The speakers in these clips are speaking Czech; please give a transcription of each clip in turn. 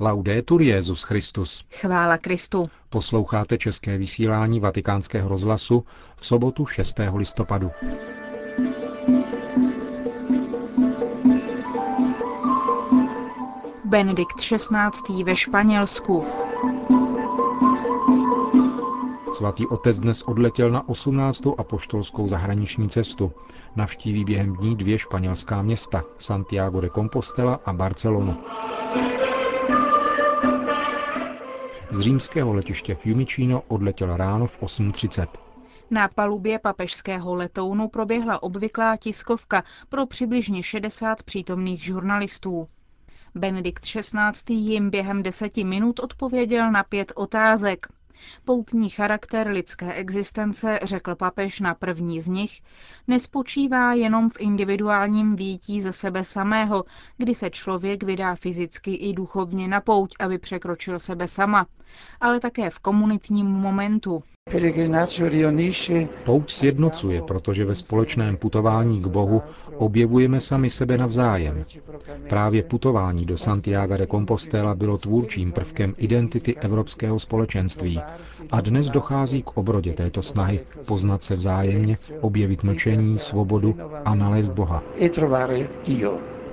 Laudetur Jezus Christus. Chvála Kristu. Posloucháte české vysílání Vatikánského rozhlasu v sobotu 6. listopadu. Benedikt XVI. ve Španělsku. Svatý otec dnes odletěl na 18. apoštolskou zahraniční cestu. Navštíví během dní dvě španělská města, Santiago de Compostela a Barcelonu. Z římského letiště Fiumicino odletěl ráno v 8.30. Na palubě papežského letounu proběhla obvyklá tiskovka pro přibližně 60 přítomných žurnalistů. Benedikt XVI. jim během deseti minut odpověděl na pět otázek. Poutní charakter lidské existence, řekl papež na první z nich, nespočívá jenom v individuálním výtí ze sebe samého, kdy se člověk vydá fyzicky i duchovně na pouť, aby překročil sebe sama, ale také v komunitním momentu, Pouť sjednocuje, protože ve společném putování k Bohu objevujeme sami sebe navzájem. Právě putování do Santiago de Compostela bylo tvůrčím prvkem identity evropského společenství a dnes dochází k obrodě této snahy poznat se vzájemně, objevit mlčení, svobodu a nalézt Boha.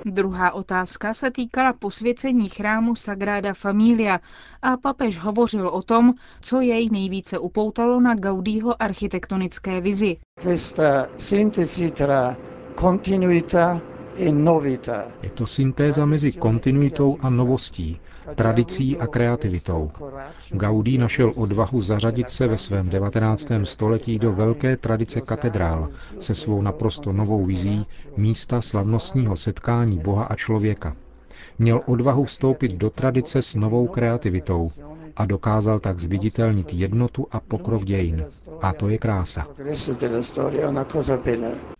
Druhá otázka se týkala posvěcení chrámu Sagrada Familia a papež hovořil o tom, co jej nejvíce upoutalo na Gaudího architektonické vizi. Je to syntéza mezi kontinuitou a novostí, tradicí a kreativitou. Gaudí našel odvahu zařadit se ve svém 19. století do velké tradice katedrál se svou naprosto novou vizí místa slavnostního setkání Boha a člověka. Měl odvahu vstoupit do tradice s novou kreativitou a dokázal tak zviditelnit jednotu a pokrok dějin. A to je krása.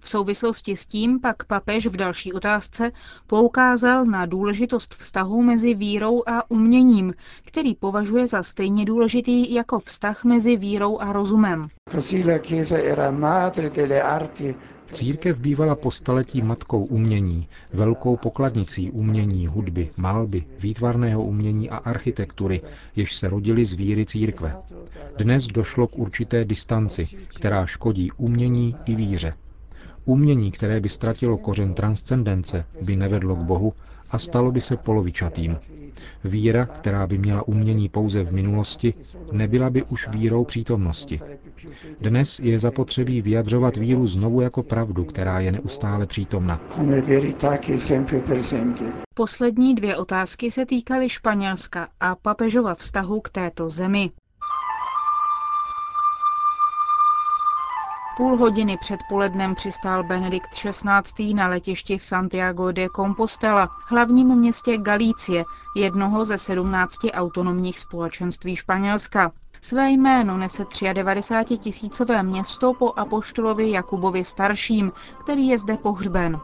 V souvislosti s tím pak papež v další otázce poukázal na důležitost vztahu mezi vírou a uměním, který považuje za stejně důležitý jako vztah mezi vírou a rozumem. Církev bývala po staletí matkou umění, velkou pokladnicí umění, hudby, malby, výtvarného umění a architektury, jež se rodily z víry církve. Dnes došlo k určité distanci, která škodí umění i víře. Umění, které by ztratilo kořen transcendence, by nevedlo k Bohu a stalo by se polovičatým. Víra, která by měla umění pouze v minulosti, nebyla by už vírou přítomnosti. Dnes je zapotřebí vyjadřovat víru znovu jako pravdu, která je neustále přítomna. Poslední dvě otázky se týkaly Španělska a papežova vztahu k této zemi. Půl hodiny před polednem přistál Benedikt XVI. na letišti v Santiago de Compostela, hlavním městě Galície, jednoho ze 17 autonomních společenství Španělska. Své jméno nese 93 tisícové město po apoštolovi Jakubovi starším, který je zde pohřben.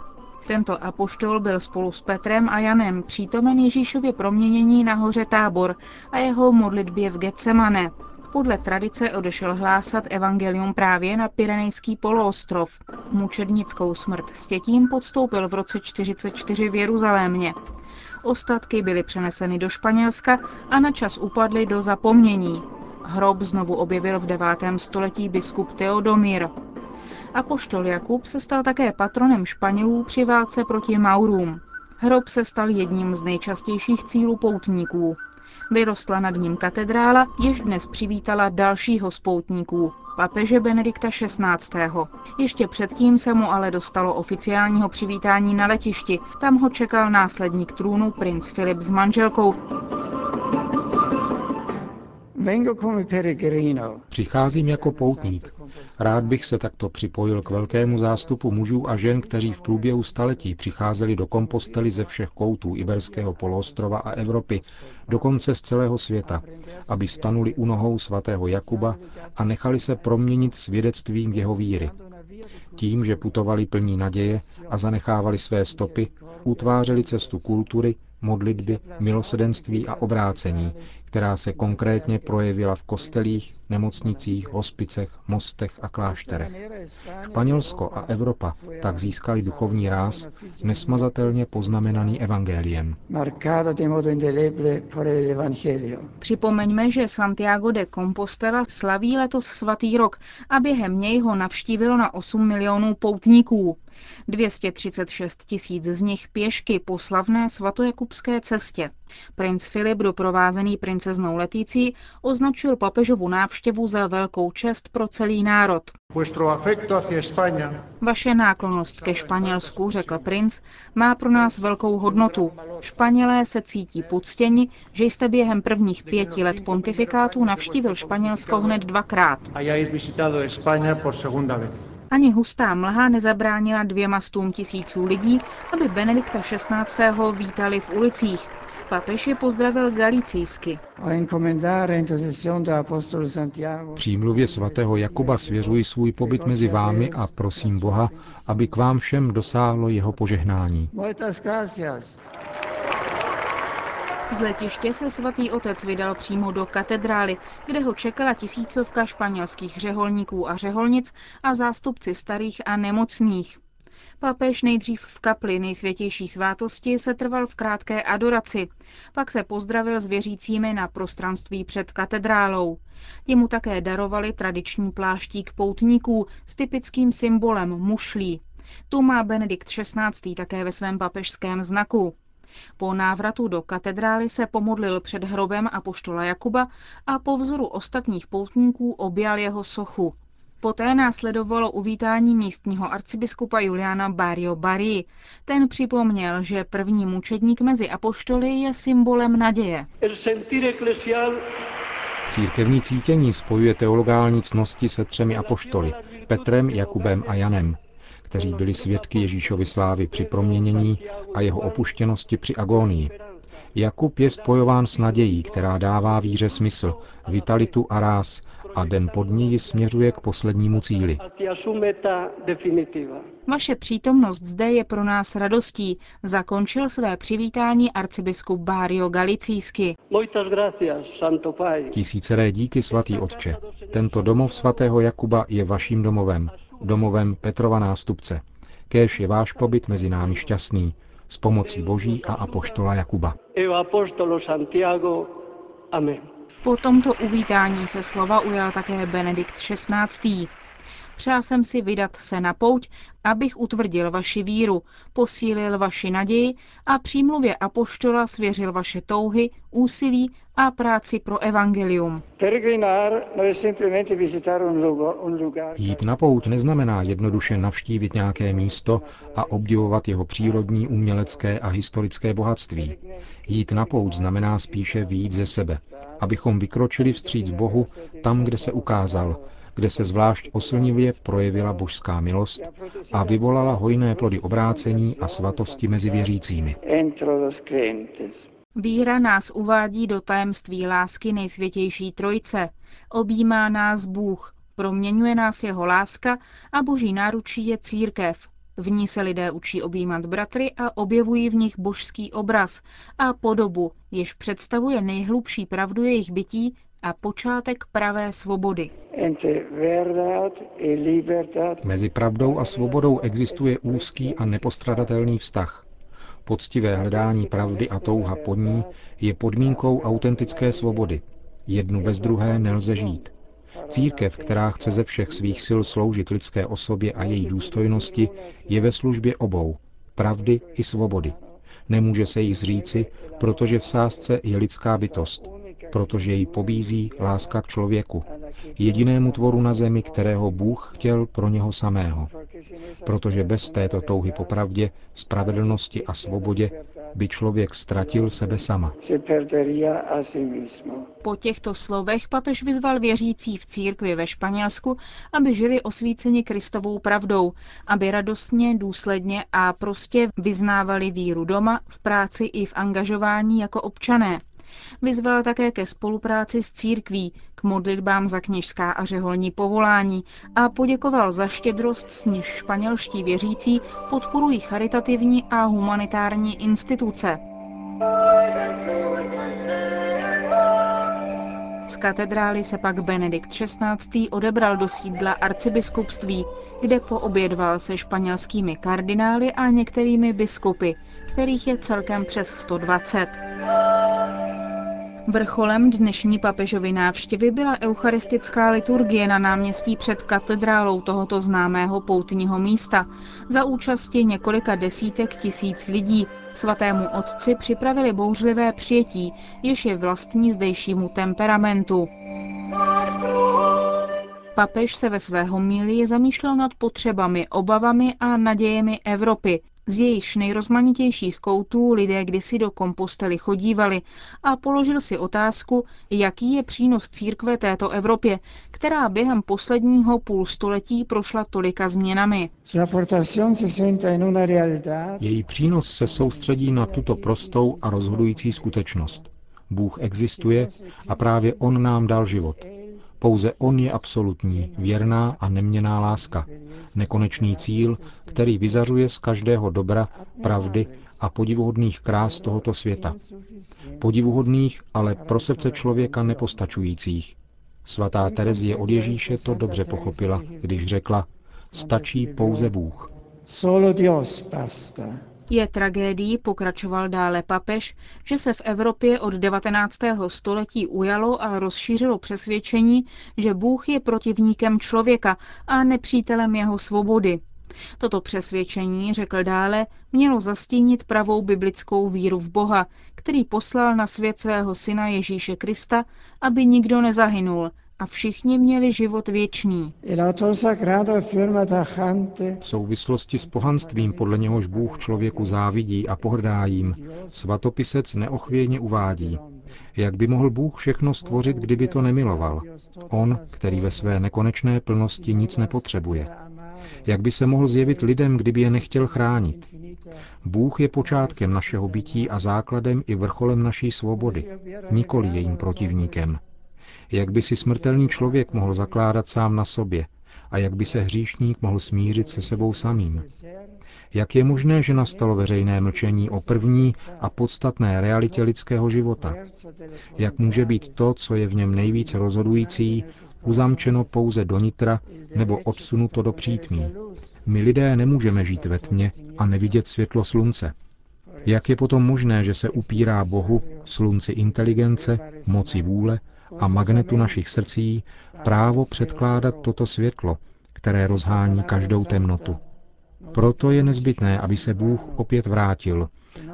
Tento apoštol byl spolu s Petrem a Janem přítomen Ježíšově proměnění na hoře Tábor a jeho modlitbě v Getsemane. Podle tradice odešel hlásat evangelium právě na Pyrenejský poloostrov. Mučednickou smrt s tětím podstoupil v roce 44 v Jeruzalémě. Ostatky byly přeneseny do Španělska a na čas upadly do zapomnění. Hrob znovu objevil v 9. století biskup Teodomír. Apoštol Jakub se stal také patronem Španělů při válce proti Maurům. Hrob se stal jedním z nejčastějších cílů poutníků. Vyrostla nad ním katedrála, jež dnes přivítala dalšího spoutníků, papeže Benedikta XVI. Ještě předtím se mu ale dostalo oficiálního přivítání na letišti. Tam ho čekal následník trůnu princ Filip s manželkou. Přicházím jako poutník. Rád bych se takto připojil k velkému zástupu mužů a žen, kteří v průběhu staletí přicházeli do kompostely ze všech koutů Iberského poloostrova a Evropy, dokonce z celého světa, aby stanuli u nohou svatého Jakuba a nechali se proměnit svědectvím jeho víry. Tím, že putovali plní naděje a zanechávali své stopy, utvářeli cestu kultury, modlitby, milosedenství a obrácení, která se konkrétně projevila v kostelích, nemocnicích, hospicech, mostech a klášterech. Španělsko a Evropa tak získali duchovní ráz, nesmazatelně poznamenaný evangeliem. Připomeňme, že Santiago de Compostela slaví letos svatý rok a během něj ho navštívilo na 8 milionů poutníků. 236 tisíc z nich pěšky po slavné svatojakubské cestě. Princ Filip, doprovázený princeznou Letící, označil papežovu návštěvu za velkou čest pro celý národ. Vaše náklonost ke Španělsku, řekl princ, má pro nás velkou hodnotu. Španělé se cítí poctěni, že jste během prvních pěti let pontifikátu navštívil Španělsko hned dvakrát. Ani hustá mlha nezabránila dvěma stům tisíců lidí, aby Benedikta XVI. vítali v ulicích. Papež je pozdravil galicijsky. Při mluvě svatého Jakuba svěřuji svůj pobyt mezi vámi a prosím Boha, aby k vám všem dosáhlo jeho požehnání. Z letiště se svatý otec vydal přímo do katedrály, kde ho čekala tisícovka španělských řeholníků a řeholnic a zástupci starých a nemocných. Papež nejdřív v kapli nejsvětější svátosti se trval v krátké adoraci, pak se pozdravil s věřícími na prostranství před katedrálou. Ti mu také darovali tradiční pláštík poutníků s typickým symbolem mušlí. Tu má Benedikt XVI. také ve svém papežském znaku. Po návratu do katedrály se pomodlil před hrobem apoštola Jakuba a po vzoru ostatních poutníků objal jeho sochu. Poté následovalo uvítání místního arcibiskupa Juliana Barrio Bari. Ten připomněl, že první mučedník mezi apoštoly je symbolem naděje. Církevní cítění spojuje teologální cnosti se třemi apoštoly, Petrem, Jakubem a Janem kteří byli svědky Ježíšovy slávy při proměnění a jeho opuštěnosti při agónii. Jakub je spojován s nadějí, která dává víře smysl, vitalitu a ráz a den pod ní směřuje k poslednímu cíli. Vaše přítomnost zde je pro nás radostí, zakončil své přivítání arcibiskup Bário Galicijsky. Tisíceré díky, svatý otče. Tento domov svatého Jakuba je vaším domovem, domovem Petrova nástupce. Kéž je váš pobyt mezi námi šťastný, s pomocí Boží a apoštola Jakuba. Po tomto uvítání se slova ujal také Benedikt XVI. Přál jsem si vydat se na pouť, abych utvrdil vaši víru, posílil vaši naději a přímluvě apoštola svěřil vaše touhy, úsilí a práci pro evangelium. Jít na pouť neznamená jednoduše navštívit nějaké místo a obdivovat jeho přírodní, umělecké a historické bohatství. Jít na pouť znamená spíše výjít ze sebe, abychom vykročili vstříc Bohu tam, kde se ukázal, kde se zvlášť oslnivě projevila božská milost a vyvolala hojné plody obrácení a svatosti mezi věřícími. Víra nás uvádí do tajemství lásky nejsvětější trojce. Objímá nás Bůh, proměňuje nás jeho láska a boží náručí je církev. V ní se lidé učí objímat bratry a objevují v nich božský obraz a podobu, jež představuje nejhlubší pravdu jejich bytí a počátek pravé svobody. Mezi pravdou a svobodou existuje úzký a nepostradatelný vztah. Poctivé hledání pravdy a touha po ní je podmínkou autentické svobody. Jednu bez druhé nelze žít. Církev, která chce ze všech svých sil sloužit lidské osobě a její důstojnosti, je ve službě obou, pravdy i svobody. Nemůže se jí zříci, protože v sázce je lidská bytost protože jej pobízí láska k člověku, jedinému tvoru na zemi, kterého Bůh chtěl pro něho samého. Protože bez této touhy po pravdě, spravedlnosti a svobodě by člověk ztratil sebe sama. Po těchto slovech papež vyzval věřící v církvi ve Španělsku, aby žili osvíceni Kristovou pravdou, aby radostně, důsledně a prostě vyznávali víru doma, v práci i v angažování jako občané. Vyzval také ke spolupráci s církví, k modlitbám za kněžská a řeholní povolání a poděkoval za štědrost, s níž španělští věřící podporují charitativní a humanitární instituce. Z katedrály se pak Benedikt XVI. odebral do sídla arcibiskupství, kde poobědval se španělskými kardinály a některými biskupy, kterých je celkem přes 120. Vrcholem dnešní papežovy návštěvy byla eucharistická liturgie na náměstí před katedrálou tohoto známého poutního místa za účasti několika desítek tisíc lidí. Svatému otci připravili bouřlivé přijetí, jež je vlastní zdejšímu temperamentu. Papež se ve své homílii zamýšlel nad potřebami, obavami a nadějemi Evropy, z jejichž nejrozmanitějších koutů lidé kdysi do kompostely chodívali a položil si otázku, jaký je přínos církve této Evropě, která během posledního půlstoletí prošla tolika změnami. Její přínos se soustředí na tuto prostou a rozhodující skutečnost. Bůh existuje a právě On nám dal život. Pouze On je absolutní, věrná a neměná láska, nekonečný cíl, který vyzařuje z každého dobra, pravdy a podivuhodných krás tohoto světa. Podivuhodných, ale pro srdce člověka nepostačujících. Svatá Terezie od Ježíše to dobře pochopila, když řekla, stačí pouze Bůh. Solo Dios basta. Je tragédií, pokračoval dále papež, že se v Evropě od 19. století ujalo a rozšířilo přesvědčení, že Bůh je protivníkem člověka a nepřítelem jeho svobody. Toto přesvědčení, řekl dále, mělo zastínit pravou biblickou víru v Boha, který poslal na svět svého syna Ježíše Krista, aby nikdo nezahynul, a všichni měli život věčný. V souvislosti s pohanstvím, podle něhož Bůh člověku závidí a pohrdá jim, svatopisec neochvějně uvádí, jak by mohl Bůh všechno stvořit, kdyby to nemiloval. On, který ve své nekonečné plnosti nic nepotřebuje. Jak by se mohl zjevit lidem, kdyby je nechtěl chránit? Bůh je počátkem našeho bytí a základem i vrcholem naší svobody, nikoli jejím protivníkem. Jak by si smrtelný člověk mohl zakládat sám na sobě a jak by se hříšník mohl smířit se sebou samým? Jak je možné, že nastalo veřejné mlčení o první a podstatné realitě lidského života? Jak může být to, co je v něm nejvíce rozhodující, uzamčeno pouze do nitra nebo odsunuto do přítmí? My lidé nemůžeme žít ve tmě a nevidět světlo slunce. Jak je potom možné, že se upírá Bohu, slunci inteligence, moci vůle a magnetu našich srdcí právo předkládat toto světlo, které rozhání každou temnotu. Proto je nezbytné, aby se Bůh opět vrátil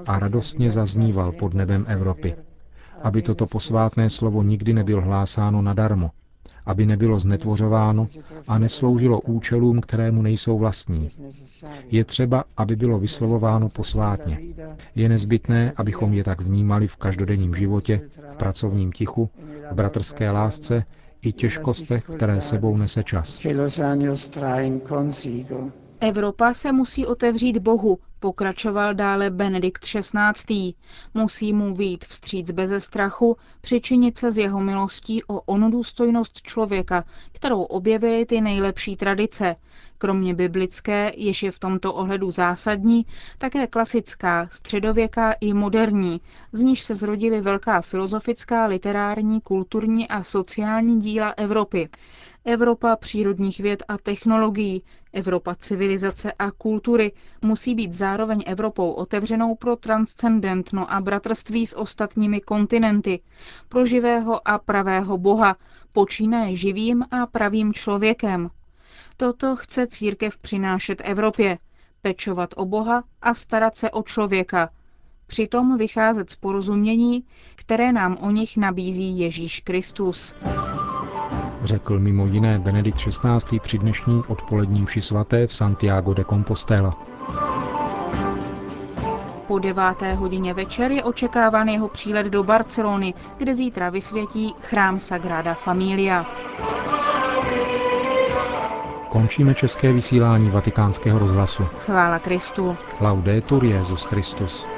a radostně zazníval pod nebem Evropy. Aby toto posvátné slovo nikdy nebyl hlásáno nadarmo, aby nebylo znetvořováno a nesloužilo účelům, kterému nejsou vlastní. Je třeba, aby bylo vyslovováno posvátně. Je nezbytné, abychom je tak vnímali v každodenním životě, v pracovním tichu, v bratrské lásce i těžkostech, které sebou nese čas. Evropa se musí otevřít Bohu, pokračoval dále Benedikt XVI. Musí mu vít vstříc beze strachu, přičinit se z jeho milostí o onu důstojnost člověka, kterou objevily ty nejlepší tradice, kromě biblické, jež je v tomto ohledu zásadní, také klasická, středověká i moderní, z níž se zrodily velká filozofická, literární, kulturní a sociální díla Evropy. Evropa přírodních věd a technologií, Evropa civilizace a kultury musí být zároveň Evropou otevřenou pro transcendentno a bratrství s ostatními kontinenty, pro živého a pravého Boha, počínaje živým a pravým člověkem. Toto chce církev přinášet Evropě, pečovat o Boha a starat se o člověka, přitom vycházet z porozumění, které nám o nich nabízí Ježíš Kristus řekl mimo jiné Benedikt XVI. při dnešním odpoledním mši svaté v Santiago de Compostela. Po deváté hodině večer je očekáván jeho přílet do Barcelony, kde zítra vysvětí chrám Sagrada Familia. Končíme české vysílání vatikánského rozhlasu. Chvála Kristu. Laudetur Jezus Christus.